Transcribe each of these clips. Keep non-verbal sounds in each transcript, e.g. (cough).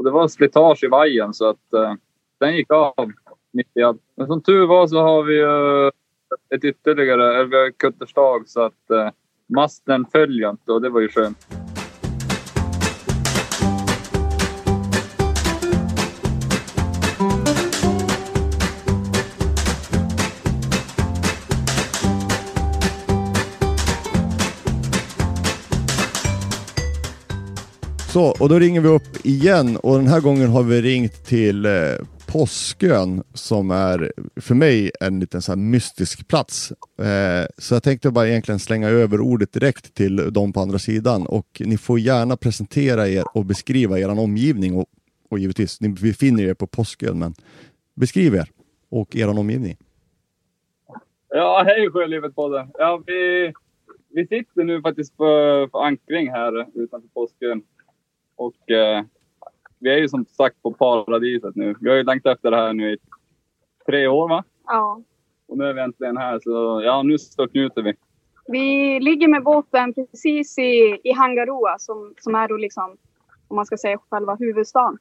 och det var slitage i vajern så att eh, den gick av mitt i allt. Men som tur var så har vi eh, ett ytterligare, eller vi har kutterstag så att eh, masten följer inte och det var ju skönt. Så, och då ringer vi upp igen och den här gången har vi ringt till eh, Påskön som är för mig en liten så här mystisk plats. Eh, så jag tänkte bara egentligen slänga över ordet direkt till de på andra sidan och ni får gärna presentera er och beskriva er omgivning och, och givetvis, ni befinner er på Påskön, men beskriv er och er omgivning. Ja, hej Sjölivet-podden! Ja, vi, vi sitter nu faktiskt på, på ankring här utanför Påskön och eh, vi är ju som sagt på paradiset nu. Vi har ju längtat efter det här nu i tre år va? Ja. Och nu är vi äntligen här så ja, nu störtnjuter vi. Vi ligger med båten precis i, i Hangaroa som, som är då liksom, om man ska säga själva huvudstaden.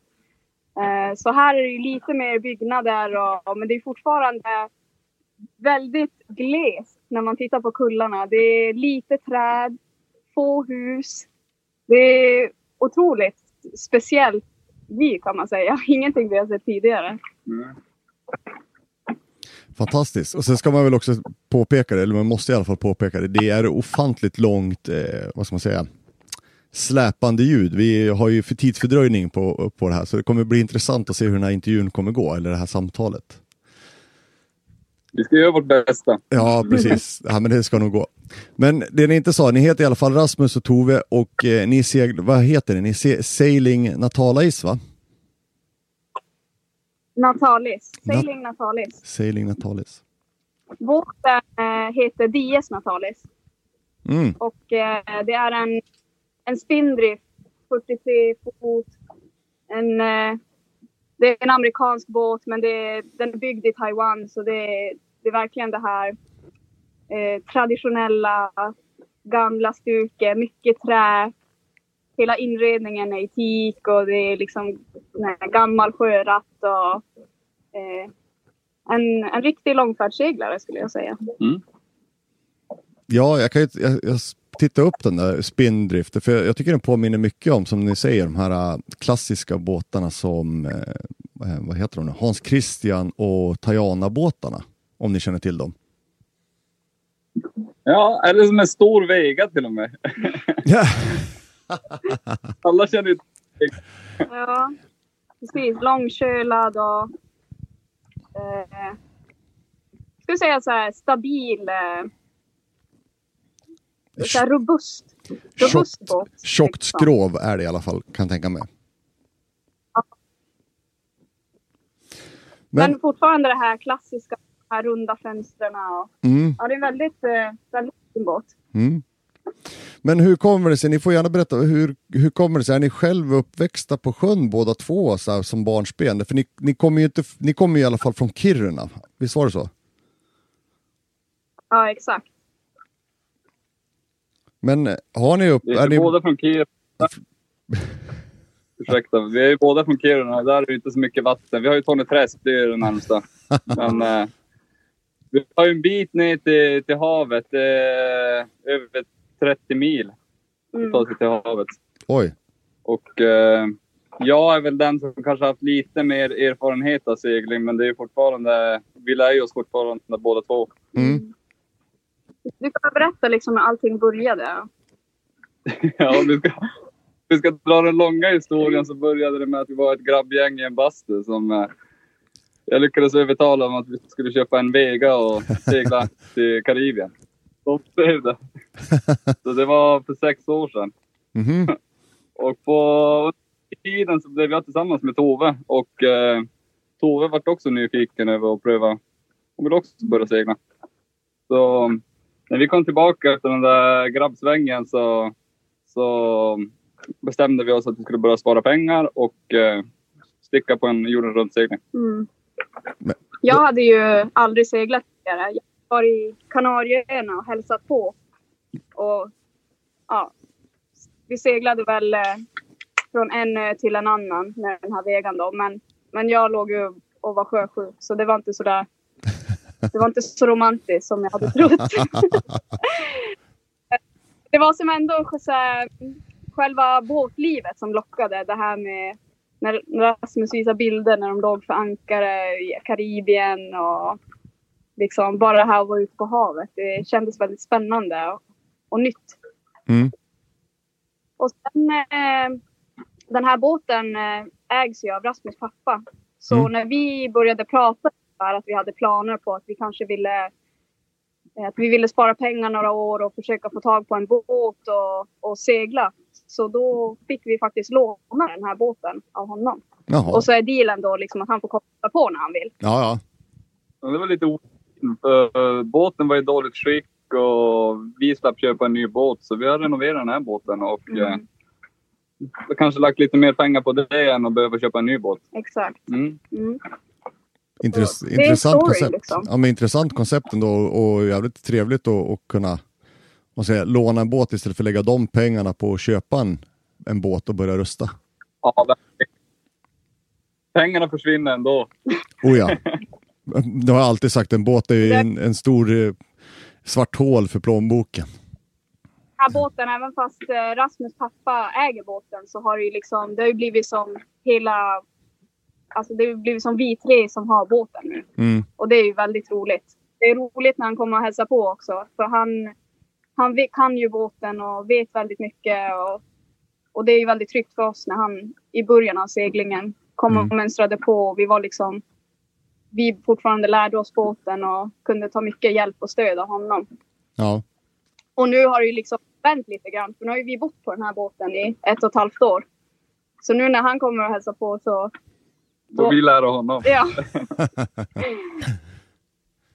Eh, så här är det lite mer byggnader och, men det är fortfarande väldigt glest när man tittar på kullarna. Det är lite träd, få hus. Det är otroligt speciellt vy kan man säga. (laughs) Ingenting vi har sett tidigare. Mm. Fantastiskt. Och sen ska man väl också påpeka det, eller man måste i alla fall påpeka det, det är ofantligt långt, eh, vad ska man säga, släpande ljud. Vi har ju för tidsfördröjning på, på det här, så det kommer bli intressant att se hur den här intervjun kommer gå, eller det här samtalet. Vi ska göra vårt bästa. Ja, precis. Ja, men det ska nog gå. Men det ni inte sa, ni heter i alla fall Rasmus och Tove och eh, ni seglar, vad heter det? Ni se, Sailing Natalis va? Natalis. Sailing Na Natalis. Sailing Natalis. Båten äh, heter DS Natalis. Mm. Och äh, det är en, en spindrift, 43 fot. En, äh, det är en amerikansk båt men det, den är byggd i Taiwan så det, det är verkligen det här eh, traditionella gamla stuket, mycket trä. Hela inredningen är i teak och det är liksom gammal sjöratt och eh, en, en riktig långfärdsseglare skulle jag säga. Mm. Ja, jag kan ju, jag, jag titta upp den där spindrift, för jag, tycker den påminner mycket om, som ni säger, de här äh, klassiska båtarna som, eh, vad heter de nu, Hans Christian och Tajana-båtarna, om ni känner till dem. Ja, eller som en stor Vega till och med. (laughs) Alla känner ju Ja, precis. Långkölad och... Eh, ska säga så här, stabil. Eh, så robust. Robust båt. Tjockt liksom. skrov är det i alla fall, kan jag tänka mig. Ja. Men, Men fortfarande det här klassiska här runda fönstren. mm. Ja, det är väldigt, eh, väldigt fin båt. Mm. Men hur kommer det sig, ni får gärna berätta, hur, hur kommer det sig, är ni själva uppväxta på sjön båda två så här, som barnsben? För ni, ni kommer ju inte, ni kommer ju i alla fall från Kiruna, visst var det så? Ja, exakt. Men eh, har ni upp... Vi är, är ni... båda från Kiruna. (laughs) Ursäkta, vi är båda från Kiruna. Där är det inte så mycket vatten. Vi har ju Torneträsk, det är det närmsta. Men (laughs) eh, vi har ju en bit ner till, till havet. Eh, över 30 mil. Mm. Ta sig till havet. Oj. Och eh, jag är väl den som kanske haft lite mer erfarenhet av segling, men det är fortfarande... Vi lär ju oss fortfarande båda två. Mm. Du kan berätta liksom hur allting började. (laughs) ja, vi ska, vi ska dra den långa historien så började det med att vi var ett grabbgäng i en bastu som eh, jag lyckades övertala om att vi skulle köpa en Vega och segla (laughs) till Karibien. Så blev det. Så det var för sex år sedan. Mm -hmm. (laughs) och på tiden så blev jag tillsammans med Tove och eh, Tove vart också nyfiken över att pröva. Hon ville också börja segla. Så när vi kom tillbaka efter den där grabbsvängen så, så bestämde vi oss att vi skulle börja spara pengar och eh, sticka på en jorden runt-segling. Mm. Jag hade ju aldrig seglat tidigare. Jag var i Kanarieöarna och hälsat på. Och ja, vi seglade väl eh, från en ö till en annan med den här vegan då. Men, men jag låg ju och var sjösjuk så det var inte så där. Det var inte så romantiskt som jag hade trott. (laughs) det var som ändå så här, själva båtlivet som lockade. Det här med när Rasmus visade bilder när de låg för ankare i Karibien och liksom bara det här att vara ute på havet. Det kändes väldigt spännande och, och nytt. Mm. Och sen eh, den här båten eh, ägs ju av Rasmus pappa. Så Mm. när vi började prata om att vi hade planer på att vi kanske ville eh, att vi ville spara pengar några år och försöka få tag på en båt och, och segla. Så då fick vi faktiskt låna den här båten av honom. Jaha. Och så är dealen då liksom att han får koppla på när han vill. Ja, ja. Det var lite ofint eh, båten var i dåligt skick och vi slapp köpa en ny båt. Så vi har renoverat den här båten och Mm. eh, kanske lagt lite mer pengar på det än att behöva köpa en ny båt. Exakt. Mm. Mm. Intress- Det är intressant story, koncept. liksom. Ja, men intressant koncept ändå och jävligt trevligt att, kunna vad säger, låna en båt istället för att lägga de pengarna på att köpa en, en båt och börja rusta. Ja, verkligen. Pengarna försvinner ändå. Oh ja. Det har jag alltid sagt, en båt är en, en stor eh, svart hål för plånboken. Den här båten, även fast eh, Rasmus pappa äger båten så har det ju liksom, det har ju blivit som hela, alltså det blivit som vi tre som har båten nu. Mm. Och det är ju väldigt roligt. Det är roligt när han kommer och hälsar på också. För han, han kan ju båten och vet väldigt mycket. Och, och det är ju väldigt tryggt för oss när han i början av seglingen kom och Mm. mönstrade på. Vi var liksom, vi fortfarande lärde oss båten och kunde ta mycket hjälp och stöd av honom. Ja. Och nu har det ju liksom vänt lite grann. För nu har ju vi bott på den här båten i ett och ett halvt år. Så nu när han kommer och hälsar på så... Får vi lära honom. Ja.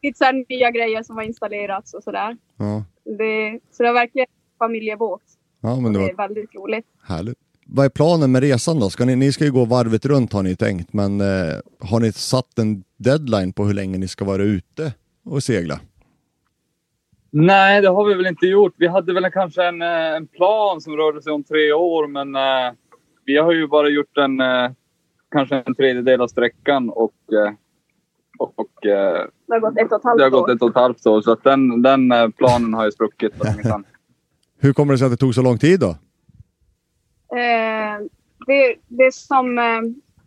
Lite så här nya grejer som har installerats och sådär. Ja. Det, så det är verkligen en familjebåt. ja, men det Det var är väldigt roligt. härligt. Vad är planen med resan då? Ska ni, ni ska ju gå varvet runt har ni tänkt, men eh, har ni satt en deadline på hur länge ni ska vara ute och segla? Nej, det har vi väl inte gjort. Vi hade väl kanske en, eh, en plan som rörde sig om tre år, men eh, vi har ju bara gjort en, eh, kanske en tredjedel av sträckan och, eh, och, och eh, Det har gått ett och ett halvt det har gått år. ett och ett halvt år. Så att den, den eh, planen har ju spruckit. (laughs) Hur kommer det sig att det tog så lång tid då? Eh, det, det, som,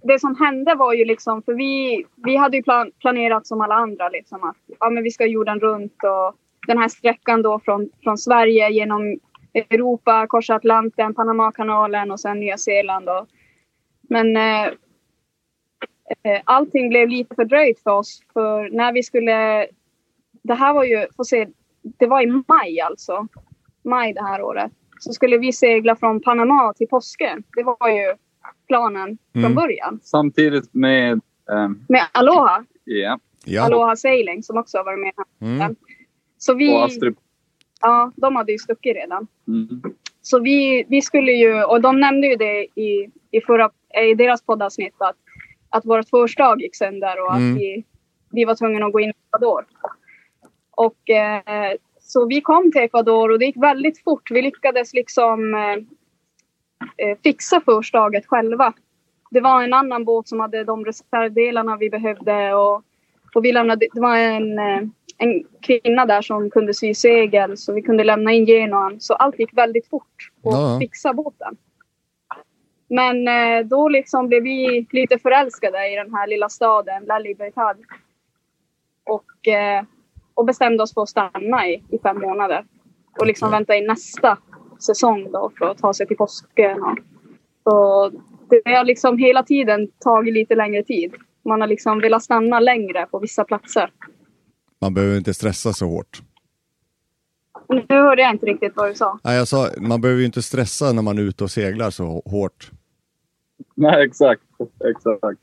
det som hände var ju liksom, för vi, vi hade ju plan, planerat som alla andra liksom att ja, men vi ska jorden runt och den här sträckan då från, från Sverige genom Europa, korsa Atlanten, Panamakanalen och sen Nya Zeeland. Och, men eh, allting blev lite fördröjt för oss för när vi skulle, det här var ju, får se, det var i maj alltså, maj det här året så skulle vi segla från Panama till påsken. Det var ju planen från Mm. början. Samtidigt med... Eh, Med Aloha, ja, Ja. Aloha Sailing som också har varit med. här. Mm. Så vi, och Astrid. ja, de hade ju stuckit redan. Mm. Så vi, vi skulle ju, och de nämnde ju det i, i, förra, i deras poddavsnitt att, att vårt förslag gick sönder och Mm. att vi, vi var tvungna att gå in i Ecuador. Och eh, så vi kom till Ecuador och det gick väldigt fort. Vi lyckades liksom eh, eh, fixa förslaget själva. Det var en annan båt som hade de reservdelarna vi behövde och, och vi lämnade, det var en, eh, en kvinna där som kunde sy segel så vi kunde lämna in genoan. Så allt gick väldigt fort att Ja. fixa båten. Men eh, då liksom blev vi lite förälskade i den här lilla staden, La Libertad. Och, eh, och bestämde oss för att stanna i, i fem månader. Och liksom vänta in nästa säsong då för att ta sig till påsken. Och, så det har liksom hela tiden tagit lite längre tid. Man har liksom velat stanna längre på vissa platser. Man behöver inte stressa så hårt. Nu hörde jag inte riktigt vad du sa. Nej, jag sa, man behöver ju inte stressa när man är ute och seglar så hå- hårt. (laughs) Nej, exakt. exakt.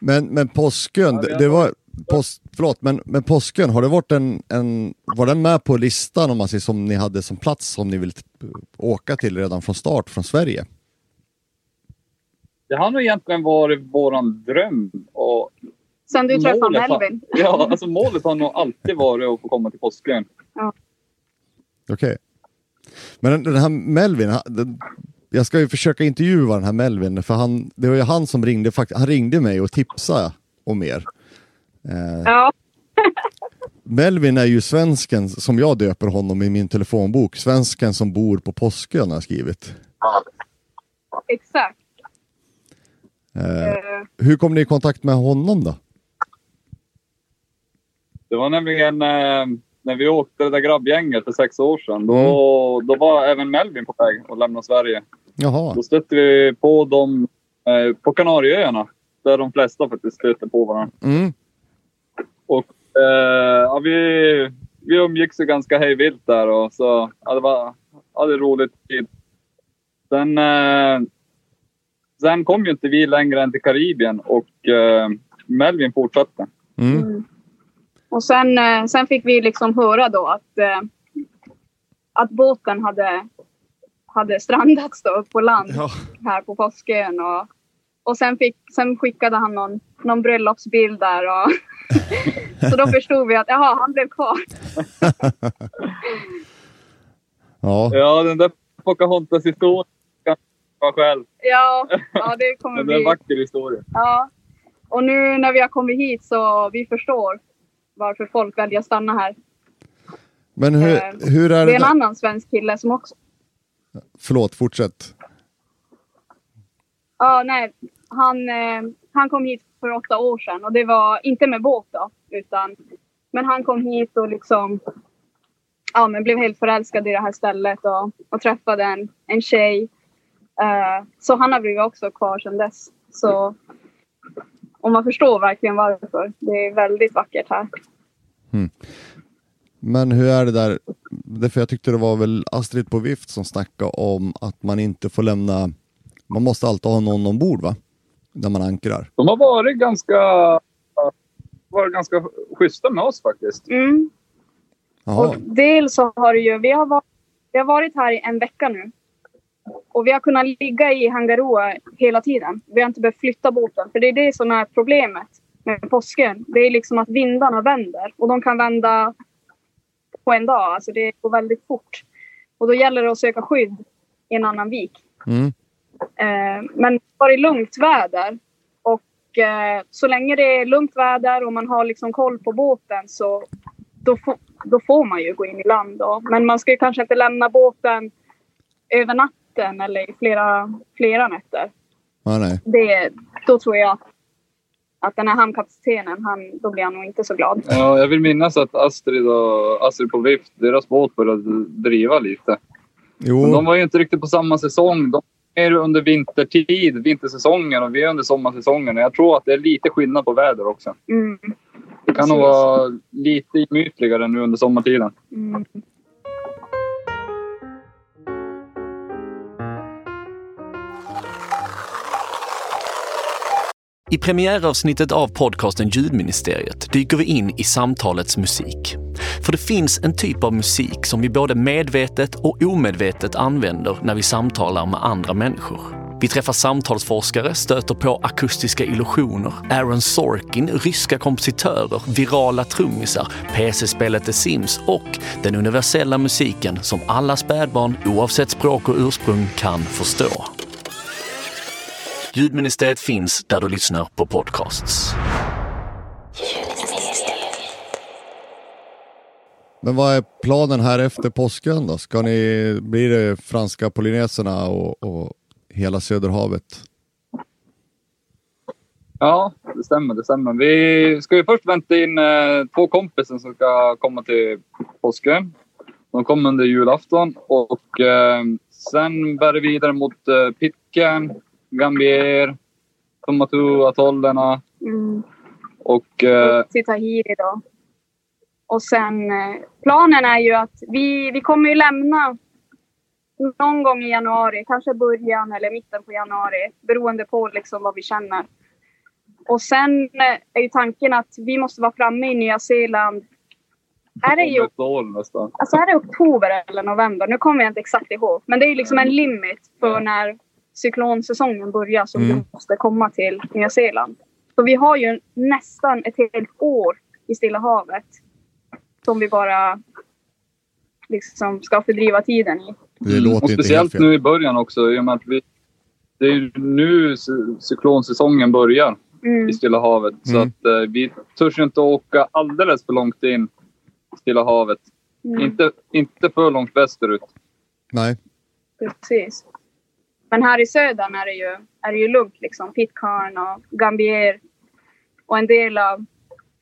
Men, men påsken, Ja, det det, var, pås, förlåt, men, men påsken, har det varit en, en, var den med på listan om man säger som ni hade som plats som ni vill åka till redan från start från Sverige? Det har nog egentligen varit våran dröm. Och Sen du träffade har- Melvin. (laughs) Ja, alltså målet har nog alltid varit att få komma till påskön. Okej. Men den, den här Melvin, den, jag ska ju försöka intervjua den här Melvin, för han, det var ju han som ringde, han ringde mig och tipsade om er. Eh, ja. (laughs) Melvin är ju svensken, som jag döper honom i min telefonbok, svensken som bor på Påskön har jag skrivit. Exakt. Eh, uh, hur kom ni i kontakt med honom då? Det var nämligen eh, när vi åkte det där grabbgänget för sex år sedan. Då, mm. då var även Melvin på väg att lämna Sverige. Jaha. Då stötte vi på dem eh, på Kanarieöarna. Där de flesta faktiskt stöter på varandra. Mm. Och eh, ja, vi, vi umgicks ju ganska hejvilt där och så ja, det var hade roligt tid. Sen, eh, sen kom ju inte vi längre än till Karibien och eh, Melvin fortsatte. Mm. Och sen, eh, sen fick vi liksom höra då att, eh, att båten hade, hade strandats då på land ja. här på Påskön. Och, och sen, fick, sen skickade han någon, någon bröllopsbild där. Och (laughs) så då förstod vi att jaha, han blev kvar. (laughs) ja. ja, den där Pocahontas-historien kan vara själv. Ja, ja, det kommer (laughs) bli... Det är en vacker historia. Ja. Och nu när vi har kommit hit så vi förstår varför folk väljer att stanna här. Men hur, eh, hur är det? Det är en annan svensk kille som också... Förlåt, fortsätt. Ja, nej. Han, eh, han kom hit för åtta år sedan och det var inte med båt då, utan men han kom hit och liksom ja, men blev helt förälskad i det här stället och, och träffade en, en tjej. Uh, så han har blivit också kvar sedan dess. Så och man förstår verkligen varför. Det är väldigt vackert här. Mm. Men hur är det där? Därför jag tyckte det var väl Astrid på Vift som snackade om att man inte får lämna, man måste alltid ha någon ombord va? När man ankrar. De har varit ganska, varit ganska schyssta med oss faktiskt. Mm. Och dels så har det ju, vi har, varit, vi har varit här i en vecka nu. Och vi har kunnat ligga i Hangaroa hela tiden. Vi har inte behövt flytta båten. För det är det som är problemet med påsken. Det är liksom att vindarna vänder. Och de kan vända på en dag. Alltså det går väldigt fort. Och då gäller det att söka skydd i en annan vik. Mm. Eh, men var det lugnt väder och eh, så länge det är lugnt väder och man har liksom koll på båten så då, då får man ju gå in i land. Då. Men man ska kanske inte lämna båten över natten natten eller i flera, flera nätter. Ah, nej. Det, då tror jag att den här hamnkaptenen, han, då blir han nog inte så glad. Ja, jag vill minnas att Astrid och Astrid på Vift, deras båt började driva lite. Jo. Men de var ju inte riktigt på samma säsong. De är under vintertid, vintersäsongen och vi är under sommarsäsongen. Jag tror att det är lite skillnad på väder också. Mm. Det kan nog vara lite gemytligare nu under sommartiden. Mm. I premiäravsnittet av podcasten Ljudministeriet dyker vi in i samtalets musik. För det finns en typ av musik som vi både medvetet och omedvetet använder när vi samtalar med andra människor. Vi träffar samtalsforskare, stöter på akustiska illusioner, Aaron Sorkin, ryska kompositörer, virala trummisar, PC-spelet The Sims och den universella musiken som alla spädbarn oavsett språk och ursprung kan förstå. Ljudministeriet finns där du lyssnar på podcasts. Men vad är planen här efter påsken då? Ska ni, blir det franska polyneserna och, och hela Söderhavet? Ja, det stämmer. Det stämmer. Vi ska ju först vänta in eh, två kompisar som ska komma till påsken. De kommer under julafton och eh, sen bär det vidare mot eh, Pitcairn Gambier, Tumbatu-atollerna. Mm. Och... Eh, Tahiri då. Och sen eh, planen är ju att vi, vi kommer ju lämna någon gång i januari, kanske början eller mitten på januari, beroende på liksom vad vi känner. Och sen eh, är ju tanken att vi måste vara framme i Nya Zeeland. Är det ju, alltså är det oktober eller november? Nu kommer jag inte exakt ihåg. Men det är ju liksom en limit för när cyklonsäsongen börjar som mm. du måste komma till Nya Zeeland. Så vi har ju nästan ett helt år i Stilla havet som vi bara liksom ska fördriva tiden i. Det Mm, låter och inte helt speciellt nu i början också. I och med att vi, det är ju nu cy- cyklonsäsongen börjar Mm. i Stilla havet. Så Mm. att eh, vi törs inte åka alldeles för långt in i Stilla havet. Mm. Inte, inte för långt västerut. Nej. Precis. Men här i södern är det ju, är det ju lugnt liksom. Pitcairn och Gambier. Och en del av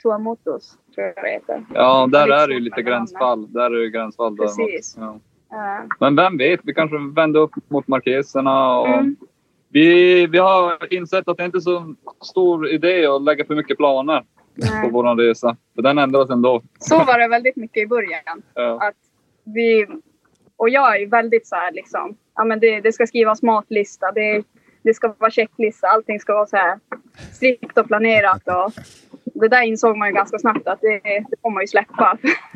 Tuamotus tror jag det heter. Ja, där Ja, är det ju lite gränsfall. Där är det gränsfall. Precis. Ja. Men vem vet, vi kanske vänder upp mot markeserna. Och Mm. vi, vi har insett att det inte är så stor idé att lägga för mycket planer på nej. vår resa. För den ändras ändå. Så var det väldigt mycket i början. (laughs) Ja. Att vi, och jag är väldigt så här liksom. Ja, men det, det ska skrivas matlista. Det, det ska vara checklista. Allting ska vara så här strikt och planerat. Och det där insåg man ju ganska snabbt att det, det får man ju släppa. (laughs)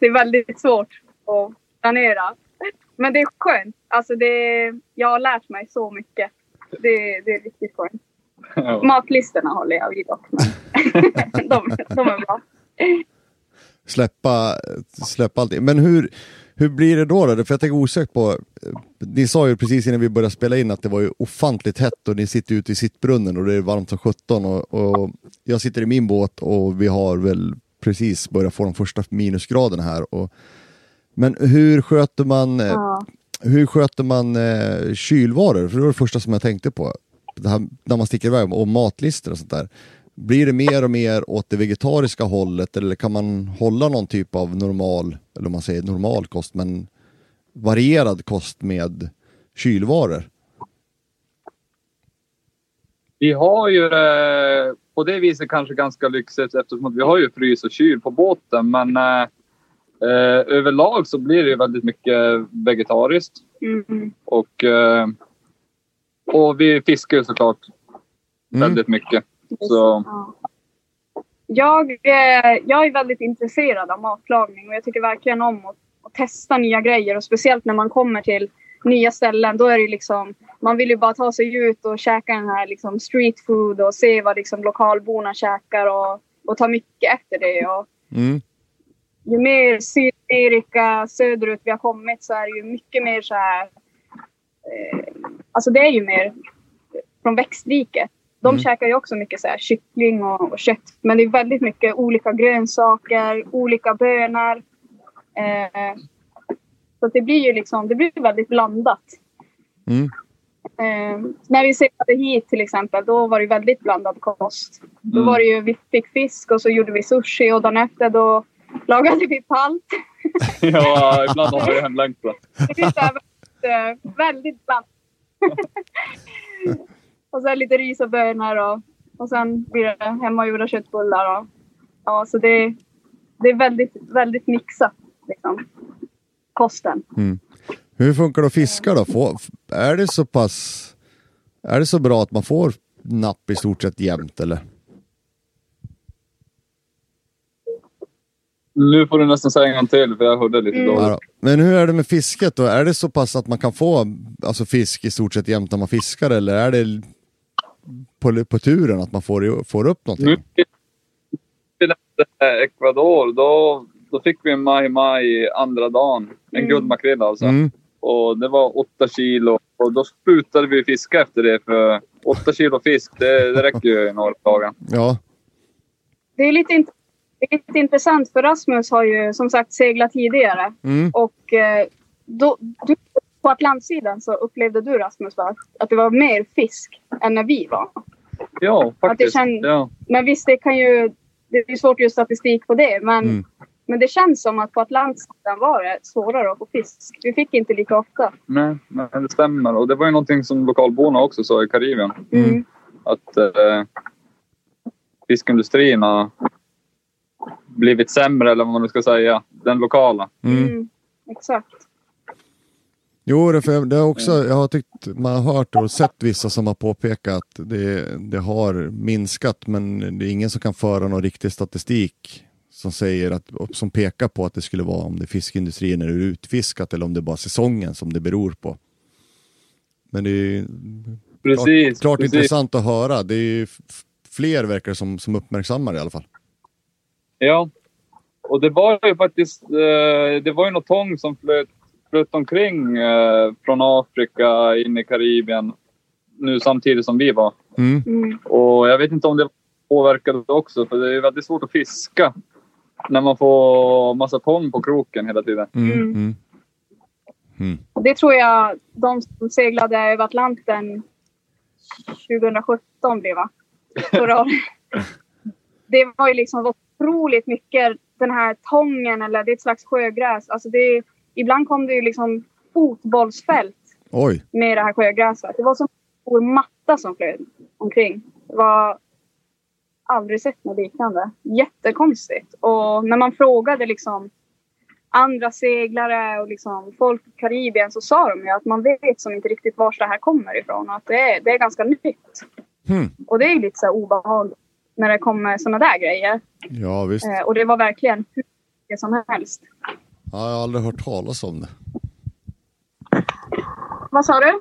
det är väldigt svårt att planera. Men det är skönt. Alltså det, jag har lärt mig så mycket. Det, det är riktigt skönt. Ja. Matlistorna håller jag vid dock. men (laughs) de, de är bra. Släppa, släppa allting. Men hur, hur blir det då, då? För jag tänker osökt på, eh, ni sa ju precis innan vi började spela in att det var ju ofantligt hett och ni sitter ute i sittbrunnen och det är varmt som 17 och, och jag sitter i min båt och vi har väl precis börjat få de första minusgraderna här. Och, men hur sköter man, eh, Ja. hur sköter man eh, kylvaror? För det var det första som jag tänkte på. Här, när man sticker iväg och matlistor och sånt där. Blir det mer och mer åt det vegetariska hållet eller kan man hålla någon typ av normal, eller om man säger normal kost, men varierad kost med kylvaror? Vi har ju eh, på det viset kanske ganska lyxigt eftersom att vi har ju frys och kyl på båten. Men eh, eh, överlag så blir det ju väldigt mycket vegetariskt. Mm. Och, eh, och vi fiskar ju såklart Mm. väldigt mycket. Så Ja. Jag, eh, jag är väldigt intresserad av matlagning och jag tycker verkligen om att, att testa nya grejer. Och speciellt när man kommer till nya ställen. Då är det liksom, man vill ju bara ta sig ut och käka den här liksom street food och se vad liksom lokalborna käkar och, och ta mycket efter det. Och Mm. ju mer Sydamerika söderut vi har kommit så är det ju mycket mer så här... Eh, alltså det är ju mer från växtriket. De Mm. käkar ju också mycket så här kyckling och, och kött. Men det är väldigt mycket olika grönsaker, olika bönor. Eh, så det blir ju liksom, det blir väldigt blandat. Mm. Eh, när vi seglade hit till exempel, då var det väldigt blandad kost. Då Mm. var det ju, vi fick fisk och så gjorde vi sushi och dagen efter då lagade vi palt. (laughs) ja, ibland har man ju hemlängtan. Det är väldigt, eh, väldigt blandat. (laughs) och sen lite ris och bönor och, och sen blir det hemmagjorda köttbullar. Och, ja, så det, det är väldigt, väldigt mixat. Liksom, kosten. Hur funkar det att fiska då? Får, är det så pass, är det så bra att man får napp i stort sett jämt eller? Nu får du nästan säga en gång till för jag hörde lite Mm. dåligt. Men hur är det med fisket då? Är det så pass att man kan få alltså, fisk i stort sett jämt när man fiskar eller är det på, på turen att man får, får upp någonting? Nu till Ecuador, då, då fick vi en maj maj andra dagen. En Mm. guldmakrill alltså. Mm. Och det var åtta kilo. Och då sprutade vi fiska efter det. För åtta kilo fisk, det, det räcker ju i några dagar. Ja. Det är lite, int- det är lite intressant för Rasmus har ju som sagt seglat tidigare. Mm. Och eh, då, du, på Atlantsidan så upplevde du Rasmus va? att det var mer fisk än när vi var. Ja, faktiskt. känn- Ja. Men visst, det kan ju... Det är svårt att göra statistik på det. Men, Mm. men det känns som att på Atlantsidan var det svårare att få fisk. Vi fick inte lika ofta. Nej, men det stämmer. Och det var ju någonting som lokalborna också sa i Karibien. Mm. Att eh, fiskindustrin har blivit sämre, eller vad man nu ska säga. Den lokala. Mm. Mm. Exakt. Jo, det, för det är också, jag har tyckt, man har hört och sett vissa som har påpekat att det, det har minskat men det är ingen som kan föra någon riktig statistik som säger att, som pekar på att det skulle vara om det är fiskindustrin eller utfiskat eller om det är bara säsongen som det beror på. Men det är Precis. klart, klart precis. intressant att höra. Det är ju fler verkar som, som uppmärksammar det i alla fall. Ja. Och det var ju faktiskt... Eh, det var ju något tång som flöt flöt omkring eh, från Afrika in i Karibien nu samtidigt som vi var. Mm. Mm. Och jag vet inte om det påverkade också, för det är väldigt svårt att fiska när man får massa tång på kroken hela tiden. Mm. Mm. Mm. Mm. Det tror jag de som seglade över Atlanten 2017 blev va? Förra året. (laughs) Det var ju liksom otroligt mycket den här tången eller det är ett slags sjögräs. Alltså det, ibland kom det ju liksom fotbollsfält Oj. med det här sjögräset. Det var som en stor matta som flög omkring. Det var aldrig sett något liknande. Jättekonstigt. Och när man frågade liksom andra seglare och liksom folk i Karibien så sa de ju att man vet som inte riktigt var det här kommer ifrån och att det är, det är ganska nytt. Hmm. Och det är ju lite så obehagligt när det kommer såna där grejer. Ja, visst. Eh, och det var verkligen hur mycket som helst. Ja, jag har aldrig hört talas om det. Vad sa du?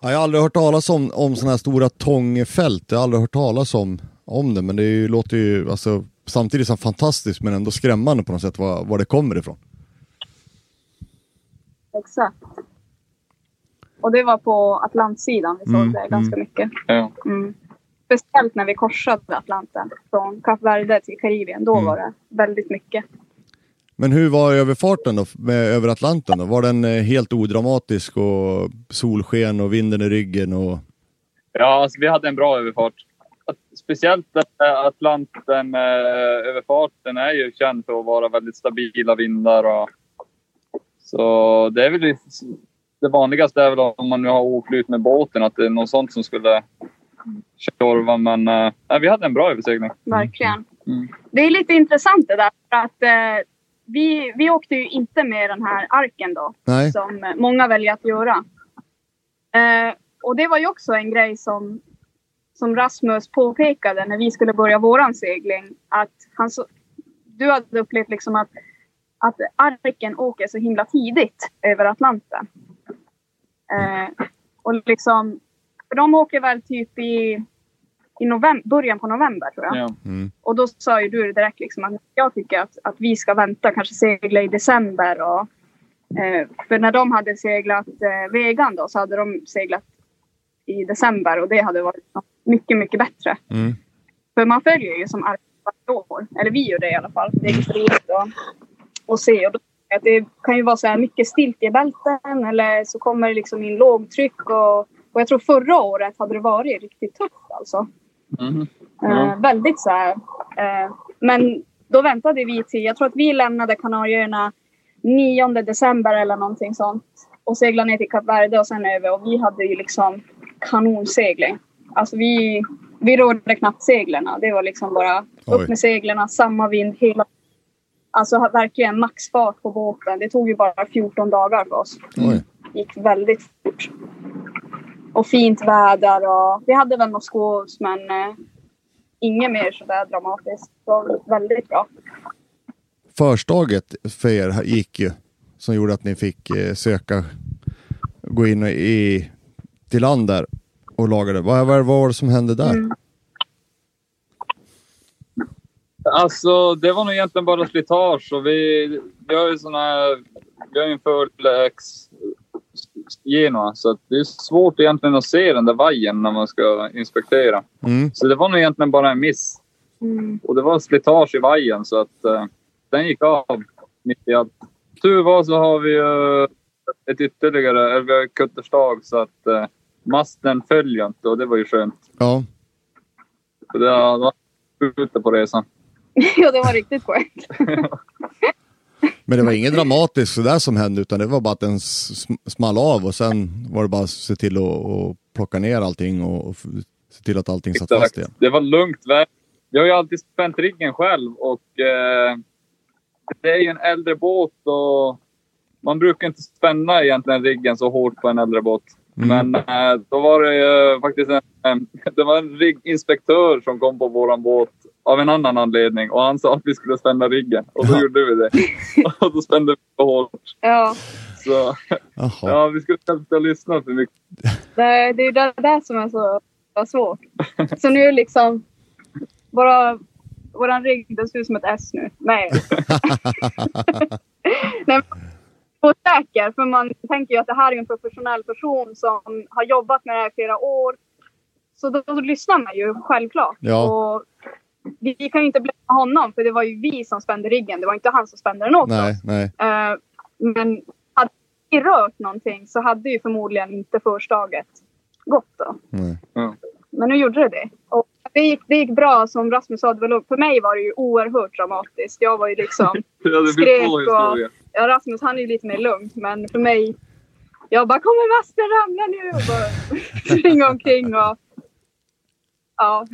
Ja, jag har aldrig hört talas om, om sådana här stora tångfält. Jag har aldrig hört talas om, om det, men det ju, låter ju alltså, samtidigt som fantastiskt men ändå skrämmande på något sätt var, var det kommer ifrån. Exakt. Och det var på Atlantsidan vi såg Mm, det ganska mycket. Ja. Mm. Speciellt när vi korsade Atlanten från Kap Verde till Karibien. Då Mm. var det väldigt mycket. Men hur var överfarten då, med, över Atlanten? Då? Var den eh, helt odramatisk och solsken och vinden i ryggen? Och... Ja, alltså, vi hade en bra överfart. Speciellt äh, Atlanten äh, överfarten är ju känd för att vara väldigt stabila vindar. Och, så det är väl det vanligaste är väl om man nu har oflyt med båten att det är något sånt som skulle tjorva. Men äh, vi hade en bra översegling. Verkligen. Mm. Det är lite intressant det där. För att, eh, vi, vi åkte ju inte med den här arken då. Nej? som många väljer att göra. Eh, och det var ju också en grej som, som Rasmus påpekade när vi skulle börja våran segling. Att han så, du hade upplevt liksom att, att arken åker så himla tidigt över Atlanten. Eh, och liksom, för de åker väl typ i, i november, början på november tror jag. Ja. Mm. Och då sa ju du direkt liksom att jag tycker att, att vi ska vänta, kanske segla i december. Och, eh, för när de hade seglat eh, vegan då så hade de seglat i december och det hade varit mycket, mycket bättre. Mm. För man följer ju som varje år. Eller vi gör det i alla fall. Det är lite roligt att, att se. Och då, att det kan ju vara så här mycket stiltjebälten eller så kommer det liksom in lågtryck. Och, och jag tror förra året hade det varit riktigt tufft alltså. Eh, Ja. väldigt så här. Eh, men då väntade vi till, jag tror att vi lämnade Kanarieöarna 9 december eller någonting sånt. Och seglade ner till Kap Verde och sen över. Och vi hade ju liksom kanonsegling. Alltså vi, vi rådde knappt seglerna. Det var liksom bara Oj. upp med seglerna, samma vind hela Alltså verkligen maxfart på båten. Det tog ju bara 14 dagar för oss Oj. gick väldigt fort. Och fint väder och vi hade väl något skås men eh, inget mer sådär dramatiskt. Så väldigt bra. Förstaget för er gick ju, som gjorde att ni fick eh, söka, gå in i, till land där och laga det. Vad, vad var det som hände där? Mm. Alltså, det var nog egentligen bara slitage. Och vi, vi har ju såna här, vi har ju en full-ex Genoa, så att det är svårt egentligen att se den där vajern när man ska inspektera. Mm. Så det var nog egentligen bara en miss. Mm. Och det var slitage i vajern så att eh, den gick av mitt i allt. Tur var så har vi ju ett ytterligare, eller vi har kutterstag så att eh, masten följer inte och det var ju skönt. Ja. Så det var slutet på resan. (laughs) ja, det var riktigt skönt. (laughs) Men det var inget dramatiskt sådär som hände utan det var bara att den sm- small av och sen var det bara att se till att, plocka ner allting och, och se till att allting satt fast igen. Det var lugnt. Jag har ju alltid spänt riggen själv och eh, det är ju en äldre båt och man brukar inte spänna egentligen riggen så hårt på en äldre båt. Mm. Men eh, då var det ju faktiskt en, en, (laughs) det var en rigginspektör som kom på våran båt av en annan anledning och han sa att vi skulle spänna riggen och då Ja. gjorde vi det. (laughs) och då spände vi så hårt. Ja, Så Jaha. ja, vi skulle inte ha lyssnat för mycket. det, det är ju det där som är så, så svårt. Så nu är liksom våra, våran rigg, den ser ut som ett S nu. Nej. (laughs) Nej, osäker. För man tänker ju att det här är en professionell person som har jobbat med det här i flera år. Så då, då lyssnar man ju självklart. Ja. Och vi kan ju inte blämma honom för det var ju vi som spände ryggen. Det var inte han som spände den åt Nej, oss. nej. Eh, men hade vi rört någonting så hade ju förmodligen inte förslaget gått då. nej. Men nu gjorde det det. Och det gick, det gick bra som Rasmus sa. För mig var det ju oerhört dramatiskt. Jag var ju liksom... (laughs) Ja, Skrek och-. Ja, Rasmus han är ju lite mer lugn. Men för mig... Jag bara kommer masten ramla nu? Och bara (laughs) springa omkring och... Ja,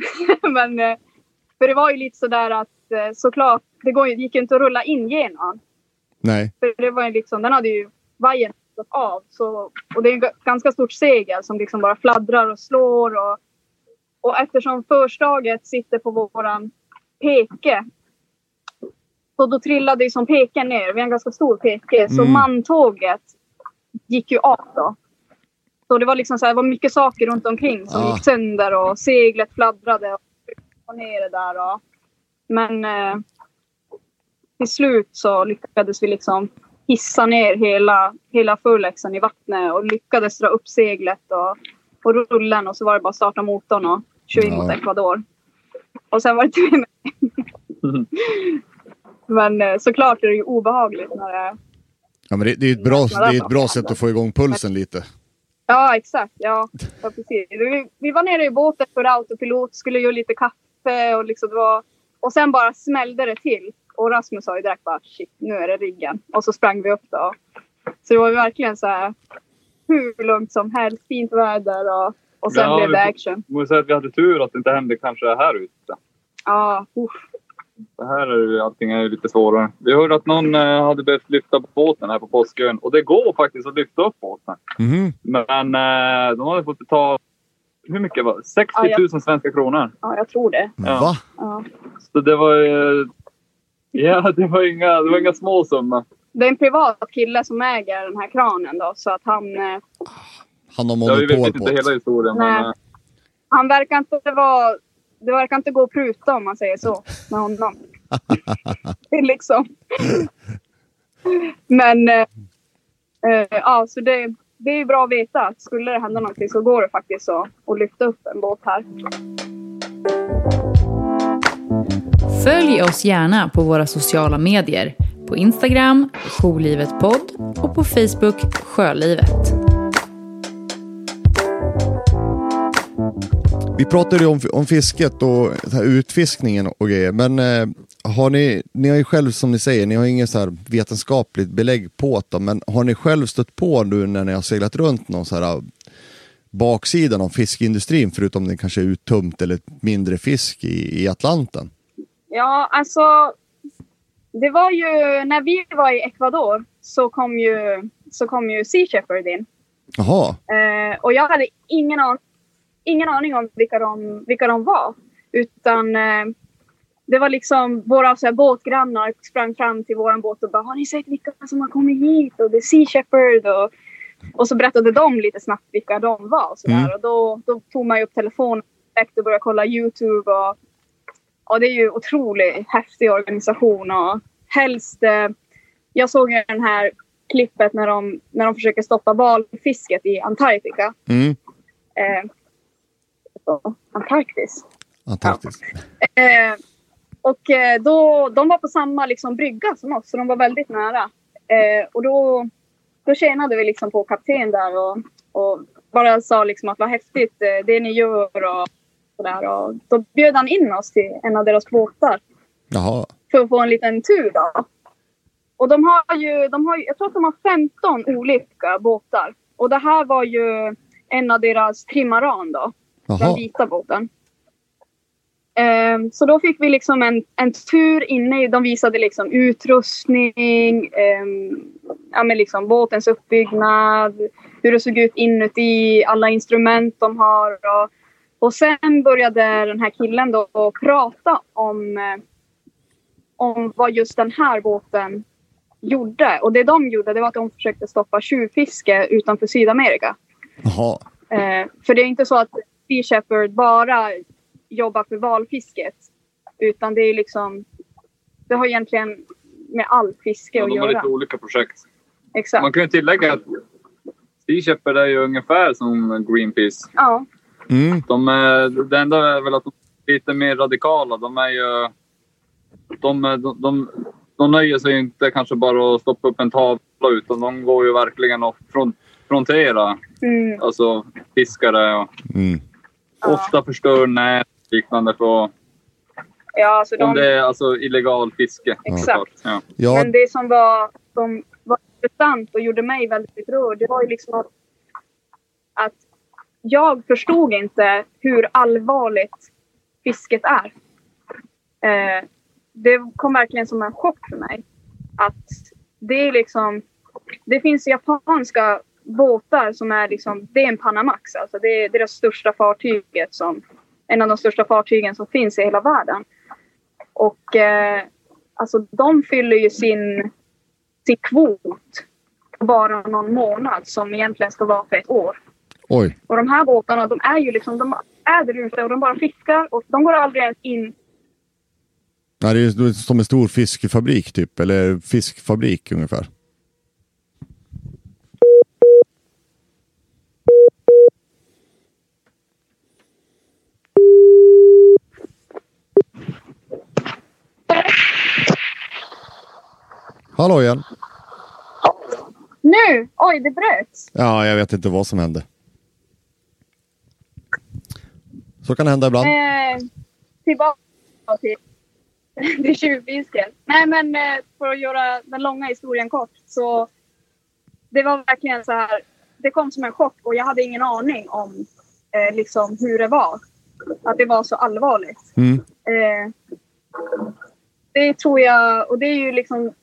(laughs) men... För det var ju lite sådär att eh, såklart, det går, gick ju inte att rulla in genom. nej. För det var ju liksom, den hade ju vajern gått av. Så, och det är g- ganska stort segel som liksom bara fladdrar och slår. Och, och eftersom förslaget sitter på våran peke. Så då trillade ju som peken ner. Vi har en ganska stor peke. Så Mm. mantåget gick ju av då. Så det var liksom så här, det var mycket saker runt omkring som Ah. gick sönder och seglet fladdrade och, och ner det där. Och, men eh, till slut så lyckades vi liksom hissa ner hela, hela fullexen i vattnet och lyckades dra upp seglet och, och rullen och så var det bara att starta motorn och köra in Ja. mot Ecuador. Och sen var det till mig. (laughs) Men eh, såklart är det ju obehagligt när det Ja, men det, det är ett bra, det är ett bra sätt att få igång pulsen lite. Ja, exakt. Ja, ja precis. Vi, vi var nere i båten för autopilot, skulle göra lite kaffe och liksom det var... Och sen bara smällde det till. Och Rasmus sa ju direkt bara shit, nu är det riggen. Och så sprang vi upp då. Så det var ju verkligen så här hur lugnt som helst, fint väder och, och sen Ja, blev vi det action. Måste säga att vi hade tur att det inte hände kanske här ute. Ja, usch. Det här är ju, allting är lite svårare. Vi hörde att någon eh, hade behövt lyfta båten här på Påskön. Och det går faktiskt att lyfta upp båten. Mhm. Men eh, de hade fått betala... Hur mycket var det? 60 Ja, jag- 000 svenska kronor. Ja, jag tror det. Ja. Va? Ja. Så det var ju... Ja, det var inga, det var inga små summor. Det är en privat kille som äger den här kranen då, så att han... Eh, Han har Ja, vi vet monopol inte hela historien. Nej. Men, eh, han verkar inte vara... Det verkar inte gå att pruta om man säger så med honom. (laughs) det är liksom... Men... Eh, ja, så det, det är ju bra att veta att skulle det hända någonting så går det faktiskt att, att lyfta upp en båt här. Följ oss gärna på våra sociala medier. På Instagram, Jourlivet-podd och på Facebook, Sjölivet. Vi pratade ju om, om fisket och utfiskningen och grejer, men eh, har ni, ni har ju själv som ni säger, ni har inget så här vetenskapligt belägg på det, men har ni själv stött på nu när ni har seglat runt någon så här baksidan av fiskindustrin, förutom det kanske är uttömt eller mindre fisk i, i Atlanten? Ja, alltså. Det var ju när vi var i Ecuador så kom ju, så kom ju Sea Shepherd in. Jaha, Eh, och jag hade ingen, an ingen aning om vilka de, vilka de var. Utan eh, det var liksom våra så här, båtgrannar sprang fram till våran båt och bara Har ni sett vilka som har kommit hit? Och det är Sea Shepherd. Och, och så berättade de lite snabbt vilka de var. Och, så där. Mm. och då, då tog man ju upp telefonen direkt och började kolla Youtube. Och, och det är ju otroligt häftig organisation. Och helst... Eh, jag såg ju den här klippet när de, när de försöker stoppa valfisket i Antarktika. mm. Eh, Antarktis. Antarktis. Eh, och eh, då, de var på samma liksom, brygga som oss, så de var väldigt nära. Eh, och då, då tjänade vi liksom på kapten där och, och bara sa liksom att vad häftigt eh, det ni gör och sådär. Och då bjöd han in oss till en av deras båtar Jaha, för att få en liten tur då. Och de har ju, de har, jag tror att de har 15 olika båtar. Och det här var ju en av deras trimaran då, den vita båten. Ehm, så då fick vi liksom en, en tur inne. i- De visade liksom utrustning, ehm, ja, men liksom båtens uppbyggnad, hur det såg ut inuti, alla instrument de har. Och, och sen började den här killen då att prata om, eh, om vad just den här båten gjorde. Och det de gjorde det var att de försökte stoppa tjuvfiske utanför Sydamerika. Jaha. Eh, för det är inte så att Sea Shepherd bara jobbar för valfisket. Utan det är liksom... Det har egentligen med allt fiske Ja, att de har göra. lite olika projekt. exakt. Man kan ju tillägga att Sea Shepherd är ju ungefär som Greenpeace. Ja, Mm. De är, det enda är väl att de är lite mer radikala. De är ju... De, de, de, de nöjer sig inte kanske bara att stoppa upp en tavla utan de går ju verkligen att front, frontera mm, alltså fiskare och Mm. ofta förstör nät och liknande för ja alltså om de, det är alltså illegal fiske. Exakt. Ja. Ja, Men det som var, som var intressant och gjorde mig väldigt rörd, det var ju liksom att, att jag förstod inte hur allvarligt fisket är. Eh, det kom verkligen som en chock för mig. Att det är liksom, det finns japanska båtar som är liksom, det är en Panamax, alltså det är deras största fartyget som, en av de största fartygen som finns i hela världen. Och eh, alltså de fyller ju sin, sin kvot på bara någon månad som egentligen ska vara för ett år. oj. Och de här båtarna de är ju liksom, de är där ute och de bara fiskar och de går aldrig ens in. Ja, det är som en stor fiskfabrik typ, eller fiskfabrik ungefär. Hallå igen. Nu! Oj, det bröts! Ja, jag vet inte vad som hände. Så kan det hända ibland. Eh, tillbaka till, (laughs) till tjuvfisket. Nej men eh, för att göra den långa historien kort så det var verkligen så här. Det kom som en chock och jag hade ingen aning om eh, liksom hur det var. Att det var så allvarligt. Mm. Eh, det tror jag, och det är ju liksom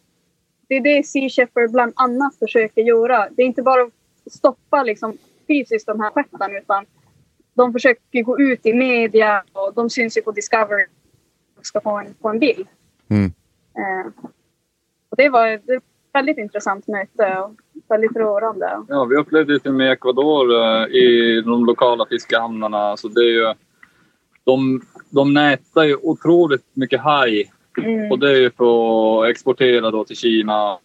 det är det Sea Shepherd bland annat försöker göra. Det är inte bara att stoppa liksom fysiskt de här skeppen utan de försöker gå ut i media och de syns ju på Discovery och ska få en, få en bild. Mm. Eh, och det var ett väldigt intressant möte och väldigt rörande. Ja, vi upplevde det med i Ecuador eh, i de lokala fiskehamnarna. Så det är ju, de, de nätar ju otroligt mycket haj Mm. och det är ju för att exportera då till Kina.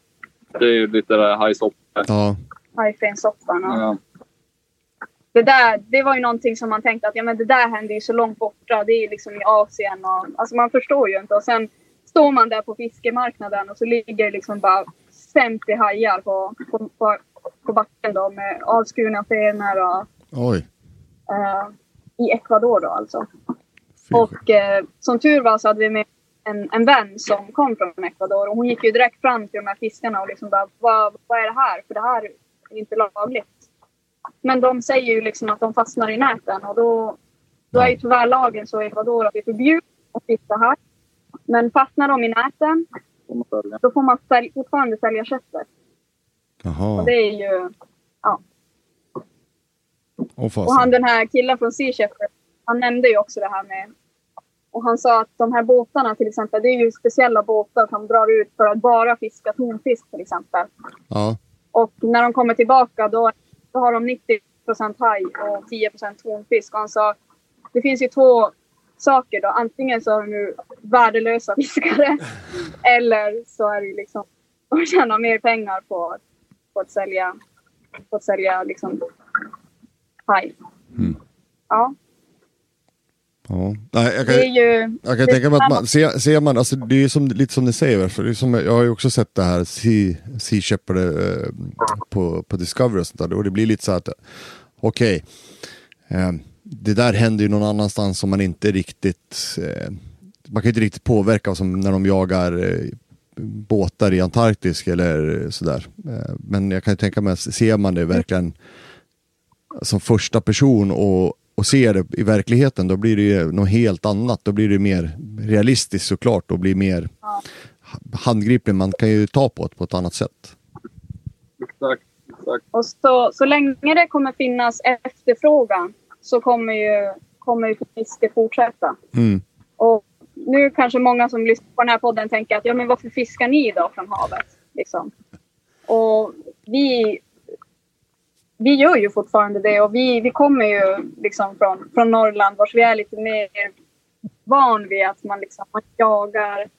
Det är ju lite där hajsoppa. Ja. Hajfensoppan. Ja. det, där, det var ju någonting som man tänkte att ja, men det där händer ju så långt borta. Det är ju liksom i Asien. Och, alltså man förstår ju inte. Och sen står man där på fiskemarknaden och så ligger det liksom bara 50 hajar på, på, på, på backen då med avskurna fenor och Oj. eh, i Ecuador då alltså. Fy. Och eh, som tur var så hade vi med en, en vän som kom från Ecuador och hon gick ju direkt fram till de här fiskarna och liksom bara vad, vad är det här? För det här är inte lagligt. Men de säger ju liksom att de fastnar i näten och då, då är ju tyvärr lagen så i Ecuador att det är förbjudet att fiska här. Men fastnar de i näten då får man sälj, fortfarande sälja köttet. Jaha. Och det är ju... Åh Och han den här killen från Sea Shepherd, han nämnde ju också det här med... Och han sa att de här båtarna till exempel, det är ju speciella båtar som drar ut för att bara fiska tonfisk till exempel. Ja. Och när de kommer tillbaka då, då har de 90% haj och 10% tonfisk. Och han sa, det finns ju två saker då. Antingen så är de ju värdelösa (laughs) fiskare eller så är det ju liksom, de tjänar mer pengar på, att- på att sälja, på att sälja liksom haj. Mm. Ja, ja. Nej, jag kan, det är ju... Jag kan det- tänka mig att man, ser, ser man, alltså det är som, lite som ni säger, för som, jag har ju också sett det här Sea, sea Shepherd eh, på, på Discovery och sånt där, och det blir lite så att, okej, eh, det där händer ju någon annanstans som man inte riktigt, eh, man kan inte riktigt påverka som när de jagar eh, båtar i Antarktis eller sådär. Eh, men jag kan ju tänka mig, ser man det verkligen som första person och, och ser det i verkligheten, då blir det ju något helt annat. Då blir det mer realistiskt såklart och blir mer Ja. handgripligt. Man kan ju ta på det på ett annat sätt. Exakt, exakt. Och så, så länge det kommer finnas efterfrågan så kommer ju, kommer ju fisket fortsätta. Mm. Och nu kanske många som lyssnar på den här podden tänker att ja, men varför fiskar ni då från havet? Liksom. Och vi, vi gör ju fortfarande det och vi, vi kommer ju liksom från, från Norrland vars vi är lite mer van vid att man, liksom, man jagar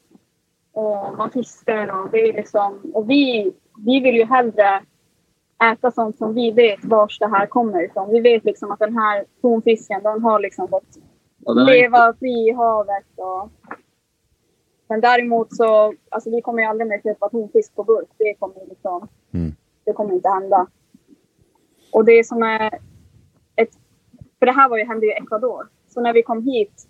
och man fiskar och det är liksom, och vi, vi vill ju hellre äta sånt som vi vet vars det här kommer ifrån. Vi vet liksom att den här tonfisken, den har liksom fått Ja, leva fri i havet. Och... Men däremot så, alltså vi kommer ju aldrig mer köpa tonfisk på burk. Det kommer liksom, Mm. det kommer inte hända. Och det som är ett, för det här var ju, hände i Ecuador. Så när vi kom hit,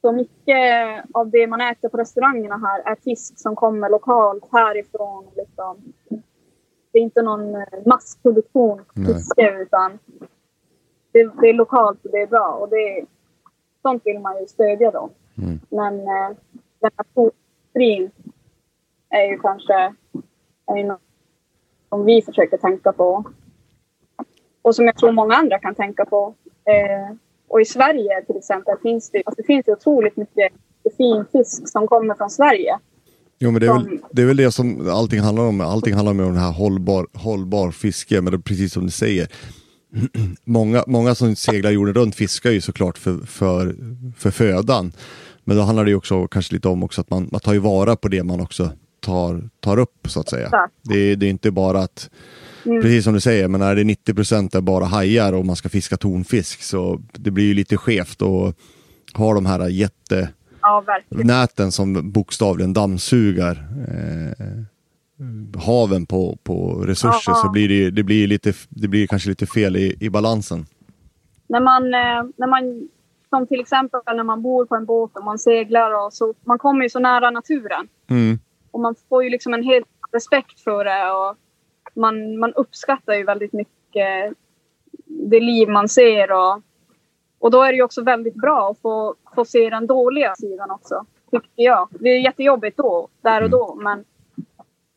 så mycket av det man äter på restaurangerna här är fisk som kommer lokalt härifrån. Liksom. Det är inte någon eh, massproduktion fiske utan det, det är lokalt och det är bra. Och det, sånt vill man ju stödja då. Mm. Men eh, den här fotstrin är ju kanske är något som vi försöker tänka på. Och som jag tror många andra kan tänka på. Eh, och i Sverige till exempel finns det, alltså, det finns otroligt mycket fin fisk som kommer från Sverige. Jo men det är, väl, det är väl det som allting handlar om. Allting handlar om det här hållbar, hållbar fiske. Men det är precis som du säger. (clears throat) många, många som seglar jorden runt fiskar ju såklart för, för, för födan. Men då handlar det ju också kanske lite om också att man, man tar ju vara på det man också tar, tar upp så att säga. Det, det är inte bara att, Mm. precis som du säger, men när det är 90% är bara hajar och man ska fiska tonfisk så det blir ju lite skevt och har de här jätte Ja, näten som bokstavligen dammsugar eh, haven på, på resurser Ja. så blir det, det blir lite, det blir kanske lite fel i, i balansen. När man, eh, när man, som till exempel när man bor på en båt och man seglar och så, man kommer ju så nära naturen. Mm. Och man får ju liksom en helt respekt för det och man, man uppskattar ju väldigt mycket det liv man ser och, och då är det ju också väldigt bra att få, få se den dåliga sidan också, tycker jag. Det är jättejobbigt då, där och då, men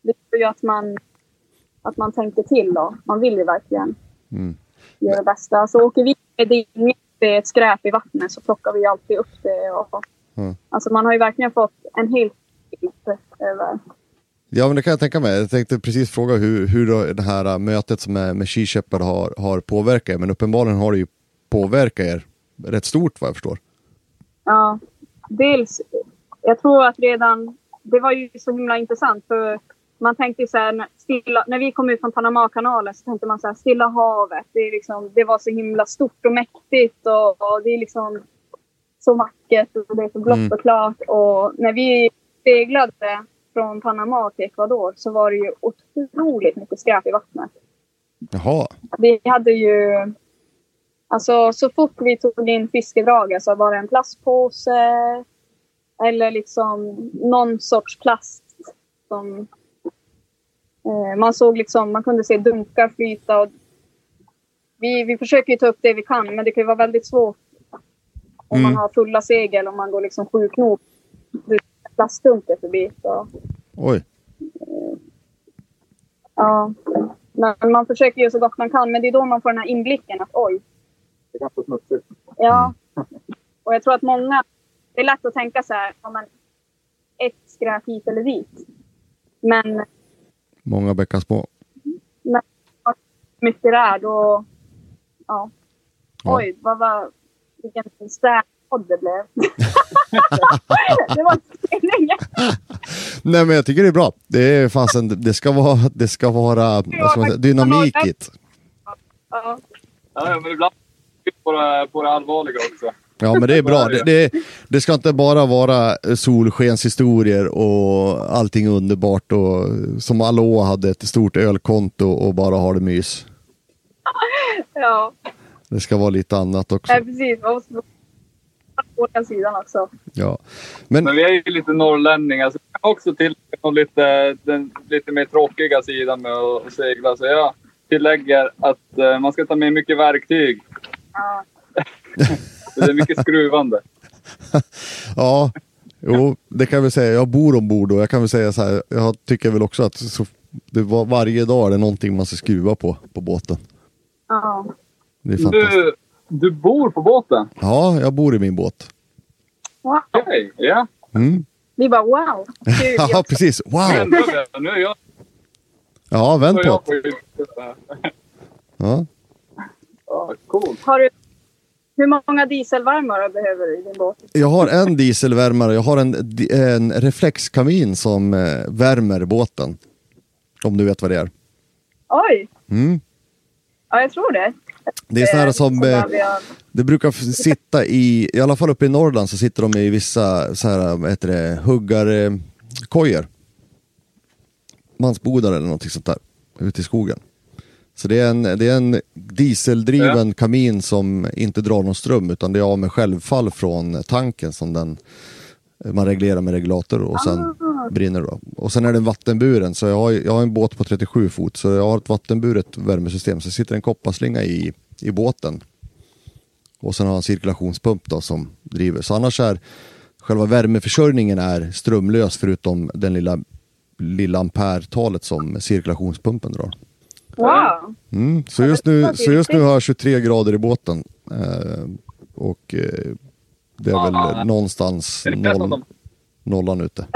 det gör ju att man, att man tänker till då. Man vill ju verkligen Mm. göra det bästa. Så åker vi med det det är ett skräp i vattnet så plockar vi alltid upp det. Och, Mm. Alltså man har ju verkligen fått en helt bild över Ja men det kan jag tänka mig. Jag tänkte precis fråga hur, hur det här äh, mötet med Sea Shepherd har, har påverkat er. Men uppenbarligen har det ju påverkat er rätt stort vad jag förstår. Ja, dels, jag tror att redan, det var ju så himla intressant för man tänkte så här, när- stilla, när vi kom ut från Panamakanalen så tänkte man så här, Stilla havet, det, är liksom, det var så himla stort och mäktigt och, och det är liksom så vackert och det är så blått Mm. och klart. Och när vi seglade från Panama till Ecuador så var det ju otroligt mycket skräp i vattnet. Jaha. Vi hade ju... Alltså så fort vi tog in fiskedraget så var det en plastpåse eller liksom någon sorts plast som... Eh, man såg liksom, man kunde se dunkar flyta och vi, vi försöker ju ta upp det vi kan men det kan ju vara väldigt svårt om Mm. man har fulla segel och man går liksom sju knop. Plastdunkar förbi. Så. Oj. Ja, men man försöker ju så gott man kan. Men det är då man får den här inblicken att oj, Det är ganska smutsigt. ja. (laughs) Och jag tror att många, det är lätt att tänka så här, ja men ett skräp hit eller dit. Men Många bäckar små. hur mycket det är då, ja. Ja. Oj, vad var, vilken städpodd det blev. (laughs) det var länge. Nej men jag tycker det är bra. Det är fasen, det ska vara, det ska vara säga, dynamikigt. Ja. Ja, men ibland på det, på det allvarliga också. Ja men det är bra. Det, det, det ska inte bara vara solskenshistorier och allting underbart och som Alå hade ett stort ölkonto och bara har det mys. ja, Det ska vara lite annat också. Nej, precis. Man måste på den sidan också. Ja. Men Men vi är ju lite norrlänningar, så vi kan också tillägga lite, den lite mer tråkiga sidan med att att segla. Så jag tillägger att eh, man ska ta med mycket verktyg. Ja. (laughs) Det är mycket skruvande. (laughs) ja, jo, det kan jag väl säga. Jag bor ombord och jag kan väl säga så här. Jag tycker väl också att så, det var, varje dag är det någonting man ska skruva på, på båten. Ja. Det är fantastiskt. Du, du bor på båten? Ja, jag bor i min båt. Wow. Okej, ja. Mm. Vi bara wow. Kul. (laughs) Ja, precis. Wow! Nu är jag, Ja, nu vänd på det. Ja. Ja, coolt. Har du, hur många dieselvärmare behöver du i din båt? Jag har en dieselvärmare, jag har en, en reflexkamin som eh, värmer båten. Om du vet vad det är. Oj! Mm. Ja, jag tror det. Det är sådana här som, eh, vi har- det brukar sitta i, i alla fall uppe i Norrland så sitter de i vissa så här, vad heter det, huggarkojor. Mansbodar eller någonting sånt där, ute i skogen. Så det är en, det är en dieseldriven kamin som inte drar någon ström utan det är av med självfall från tanken som den man reglerar med regulator och sen brinner då. Och sen är den vattenburen så jag har, jag har en båt på 37 fot så jag har ett vattenburet värmesystem så det sitter en kopparslinga i, i båten. Och sen har jag en cirkulationspump då som driver. Så annars är själva värmeförsörjningen är strömlös förutom den lilla, lilla ampertalet som cirkulationspumpen drar. Wow! Mm, så, just nu, så just nu har jag 23 grader i båten. Eh, och eh, det är väl någonstans noll, nollan ute.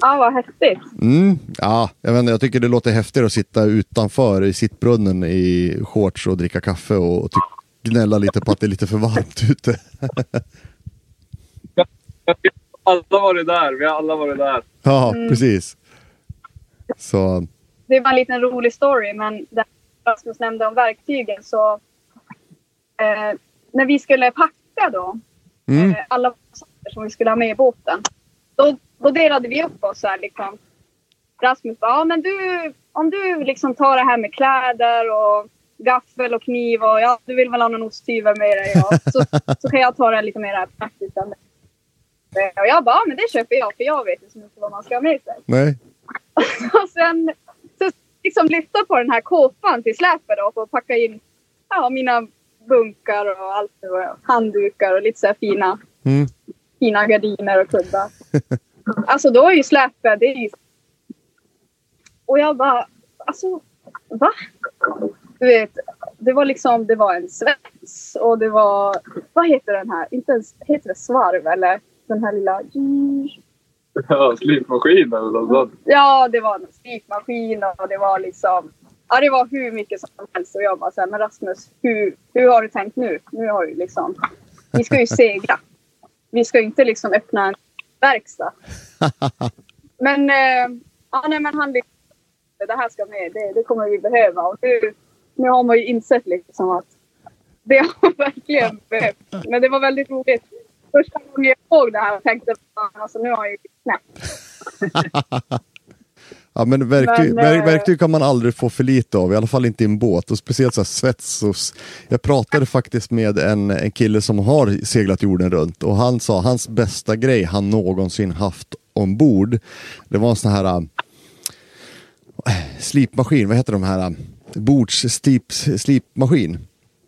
Ja, vad häftigt. Mm, ja, jag, vet inte, jag tycker det låter häftigare att sitta utanför i sittbrunnen i shorts och dricka kaffe och, och ty- gnälla lite på att det är lite för varmt (laughs) ute. Alla varit där. Vi har alla varit där. ja, precis. Så, Det var en liten rolig story, men där Rasmus nämnde om verktygen så... Eh, när vi skulle packa då, mm, eh, alla saker som vi skulle ha med i båten. Då, då delade vi upp oss så här liksom. Rasmus bara, ja men du, om du liksom tar det här med kläder och gaffel och kniv och ja, du vill väl ha någon osthyvel med dig ja. så, så kan jag ta det lite mer praktiskt. än det." Och jag bara, ja men det köper jag för jag vet inte så mycket vad man ska ha med sig. nej. (laughs) Och sen så liksom lyfta på den här kåpan till släpet då och packa in ja, mina bunkar och allt. Och handdukar och lite så här fina, Mm. fina gardiner och kuddar. (laughs) Alltså då är ju släpet, det är ju... Och jag bara, alltså va? Du vet, det var liksom, det var en svets och det var, vad heter den här? Inte ens, heter det svarv eller? Den här lilla... Ja, slipmaskin eller något sånt. Ja, det var en slipmaskin och det var liksom... Ja, det var hur mycket som helst. Och jag bara så här, men Rasmus, hur, hur har du tänkt nu? Nu har du liksom... Vi ska ju segla. Vi ska ju inte liksom öppna en verkstad. (laughs) Men, eh, ja, nej, men han liksom, det här ska med. Det, det kommer vi behöva. Och nu, nu har man ju insett liksom att det har verkligen behövts. Men det var väldigt roligt. Första gången jag såg det här tänkte alltså, nu har jag ju knäppt. (laughs) Ja, men verktyg, Men, ver- eh, verktyg kan man aldrig få för lite av, i alla fall inte i en båt. Och speciellt så här svets. Och jag pratade faktiskt med en, en kille som har seglat jorden runt och han sa hans bästa grej han någonsin haft ombord. Det var en sån här äh, slipmaskin, vad heter de här? Äh, Bordsslipmaskin.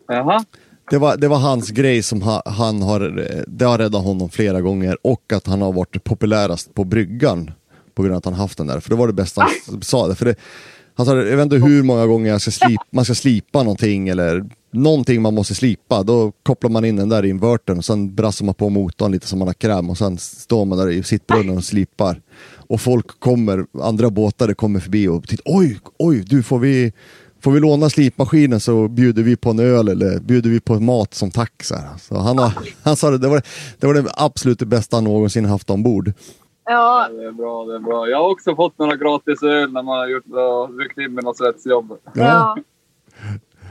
Jaha. Det var, det var hans grej som ha, han har, eh, det har räddat honom flera gånger och att han har varit populärast på bryggan på grund av att han haft den där. För det var det bästa han sa. Det. För det, han sa, jag vet inte hur många gånger jag ska slip, man ska slipa någonting eller någonting man måste slipa. Då kopplar man in den där invertern och sen brassar man på motorn lite som man har kräm och sen står man där i sittbrunnen och slipar. Och folk kommer, andra båtar kommer förbi och tittar, oj, oj, du får vi Får vi låna slipmaskinen så bjuder vi på en öl eller bjuder vi på mat som tack. Så, han, har, han sa det, det var, det var det absolut det bästa han någonsin haft ombord. Ja, Ja, det är bra, det är bra. Jag har också fått några gratis öl när man har gjort, ryckt in med något svetsjobb. Ja.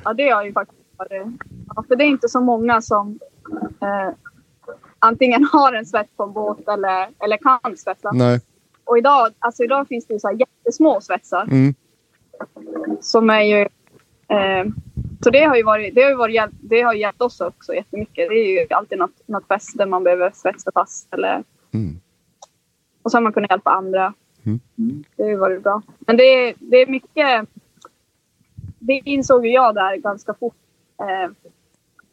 ja, det har ju faktiskt varit. Ja, för det är inte så många som eh, antingen har en svets på en båt eller, eller kan svetsa. Nej. Och idag, alltså idag finns det ju så här jättesmå svetsar Mm. som är ju... Eh, så det har ju varit, det har ju varit, det har hjälpt oss också jättemycket. Det är ju alltid något, något fäste man behöver svetsa fast eller... Mm. Och så har man kunnat hjälpa andra. Mm. Det har varit bra. Men det, är- det är mycket... Det insåg jag där ganska fort. Eh,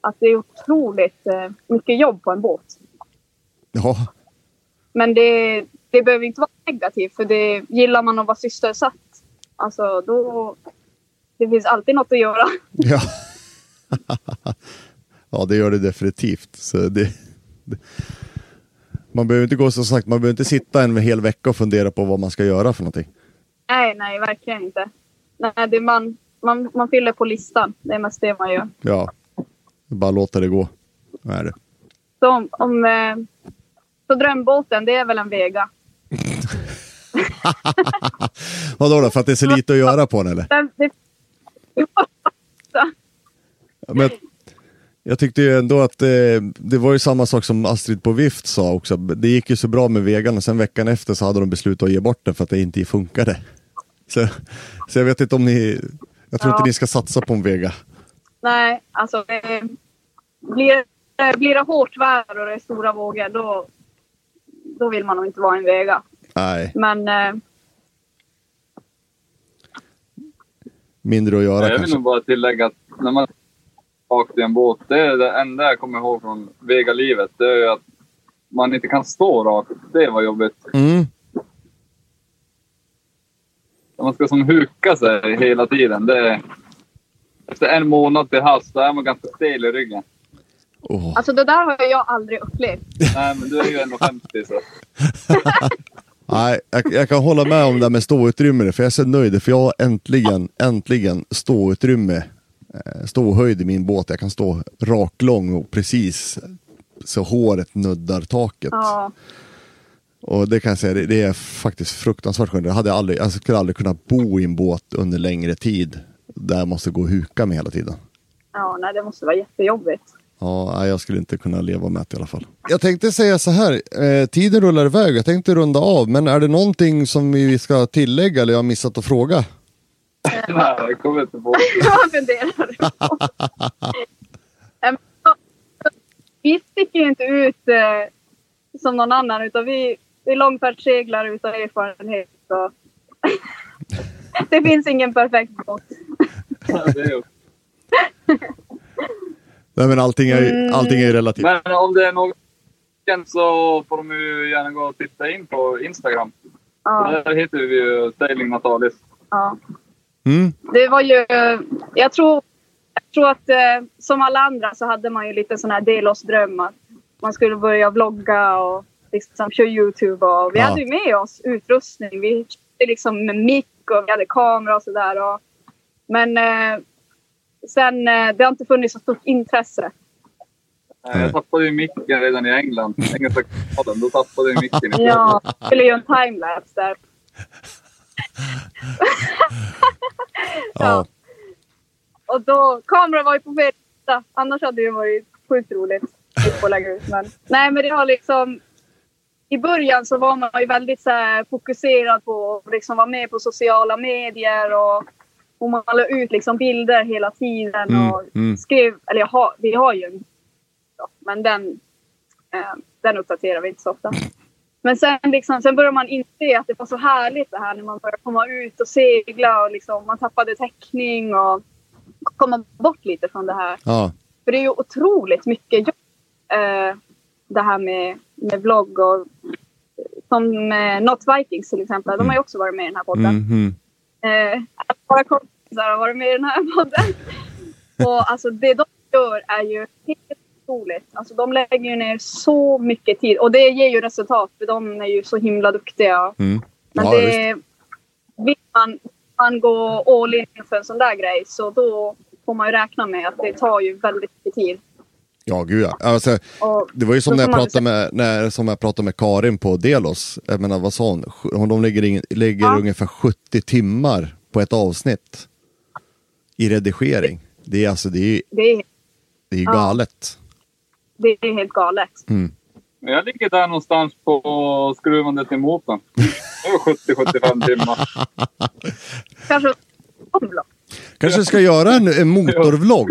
att det är otroligt eh, mycket jobb på en båt. Ja, Men det, det behöver inte vara negativt för det gillar man att vara sysselsatt. Alltså då... Det finns alltid något att göra. (laughs) ja. (laughs) ja, det gör det definitivt. Så det, det, man behöver inte gå så sagt, man behöver inte sitta en hel vecka och fundera på vad man ska göra för någonting. Nej, nej, verkligen inte. Nej, det man, man, man fyller på listan. Det är mest det man gör. Ja, bara låta det gå. Vad är det? Så, om, om, eh, så drömbåten, det är väl en Vega. (laughs) Vadå då, för att det är så lite att göra på den eller? (laughs) Men jag, jag tyckte ju ändå att eh, det var ju samma sak som Astrid på Vift sa också. Det gick ju så bra med vegan och sen veckan efter så hade de beslutat att ge bort den för att det inte funkade. Så, så jag vet inte om ni... Jag tror Ja. inte ni ska satsa på en vega. nej, alltså eh, blir, eh, blir det hårt väder och det är stora vågor då, då vill man nog inte vara en vega. Nej, Men eh, mindre att göra Jag vill kanske. nog bara tillägga att när man åkte i en båt, det är det enda jag kommer ihåg från Vega-livet. Det är ju att man inte kan stå rakt. Det var jobbigt. Mm. Man ska som huka sig hela tiden. Det, efter en månad till havs, då är man ganska stel i ryggen. Åh. alltså det där har jag aldrig upplevt. (laughs) Nej, men du är ju ändå 50 så. (laughs) Nej, jag, jag kan hålla med om det där med ståutrymme, för jag är så nöjd, för jag har äntligen, äntligen ståutrymme, ståhöjd i min båt. Jag kan stå raklång och precis så håret nuddar taket. Ja, Och det kan jag säga, det, det är faktiskt fruktansvärt skönt. Jag, hade aldrig, jag skulle aldrig kunna bo i en båt under längre tid, där jag måste gå och huka mig hela tiden. ja nej, det måste vara jättejobbigt. Ja, jag skulle inte kunna leva med det i alla fall. Jag tänkte säga så här, eh, tiden rullar iväg, jag tänkte runda av, men är det någonting som vi ska tillägga eller jag har missat att fråga? (laughs) Nej, jag kommer inte på. (laughs) Jag funderar (laughs) Vi sticker ju inte ut eh, som någon annan utan vi, vi långfärdsseglar utan erfarenhet. Så. det finns ingen perfekt båt. Det Nej men allting är, ju- allting är relativt. Men om det är någon så får de ju gärna gå och titta in på Instagram. Ja, Där heter vi ju Sailing Natalis. ja. Mm, Det var ju... Jag tror, jag tror att eh, som alla andra så hade man ju lite sån här delårsdröm att man skulle börja vlogga och liksom köra Youtube. Och vi Ja. hade ju med oss utrustning. Vi köpte liksom med mick och vi hade kamera och sådär. Men eh, sen, eh, det har inte funnits så stort intresse. Jag tappade ju micken redan i England. Engelska kanalen. Då tappade jag micken. Ja, vi skulle göra en timelapse där. Ja. Och då, kameran var ju på fel. Annars hade det varit sjukt roligt att lägga ut. Men, nej, men det har liksom... I början så var man ju väldigt så här, fokuserad på att liksom vara med på sociala medier och, och man la ut liksom bilder hela tiden Mm, och mm. skrev... Eller jag har, vi har ju en men den, eh, den uppdaterar vi inte så ofta. Men sen, liksom, sen började man inse att det var så härligt det här när man började komma ut och segla och liksom, man tappade täckning och komma bort lite från det här. ja. För det är ju otroligt mycket jobb. Eh, det här med, med vlogg och som eh, Not Vikings till exempel. De har ju också varit med i den här podden. Mm, mm. Eh, våra kompisar har varit med i den här podden. (laughs) Och alltså det de gör är ju helt otroligt. Alltså de lägger ju ner så mycket tid. Och det ger ju resultat för de är ju så himla duktiga. Mm. Men Ja, det, vill man, man gå all in för en sån där grej så då får man ju räkna med att det tar ju väldigt mycket tid. Ja, gud ja. Alltså, Och det var ju som när jag, pratade med, när, som jag pratade med Karin på Delos. Jag menar, vad sa hon? De lägger, in, lägger Ja. ungefär 70 timmar på ett avsnitt. I redigering. Det är alltså, det är, det, är, det är galet. Det är helt galet. Mm. Jag ligger där någonstans på skruvandet i motorn. Det var 70-75 (laughs) timmar. Kanske omlopp. Kanske ska göra en, en motorvlogg.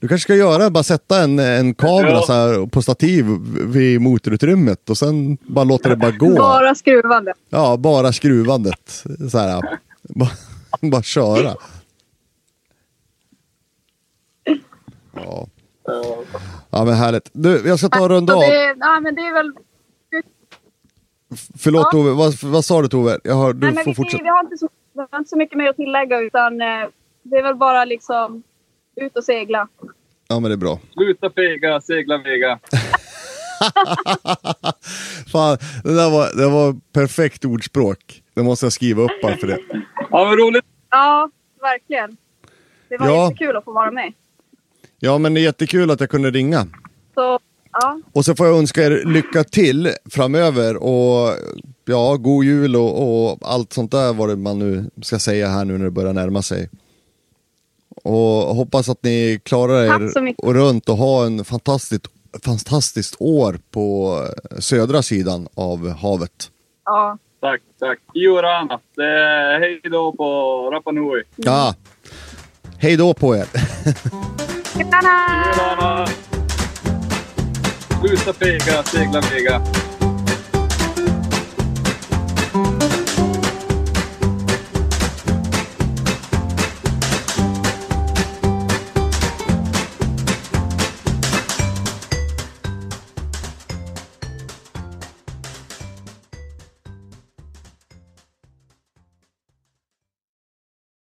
Du kanske ska göra, bara sätta en, en kamera Ja. så här på stativ vid motorutrymmet och sen bara låta det bara gå. Bara skruvande. Ja, bara skruvandet. Så här, (laughs) bara, bara köra. Ja. Ja, men härligt. Du, jag ska ta och runda av. det, nej, men det är väl... Förlåt Ja. Tove, vad, vad sa du Tove? Jag hör, du nej, får vi, fortsätta. vi, har inte så, vi har inte så mycket mer att tillägga utan eh, det är väl bara liksom ut och segla. Ja, men det är bra. Sluta fega, segla vega. (laughs) Fan, det där var, det var perfekt ordspråk. Det måste jag skriva upp bara för det. Ja, men roligt. Ja, verkligen. Det var Ja. jättekul att få vara med. Ja, men det är jättekul att jag kunde ringa. Så ja, Och så får jag önska er lycka till framöver och ja, god jul och, och allt sånt där vad det man nu ska säga här nu när det börjar närma sig. Och hoppas att ni klarar er och runt och ha en fantastiskt, fantastiskt år på södra sidan av havet. Ja. Tack, tack. Är hej då på Rapa Nui. Ja, hej då på er! (laughs) Tjena! Jurana! Sluta fega, segla fega.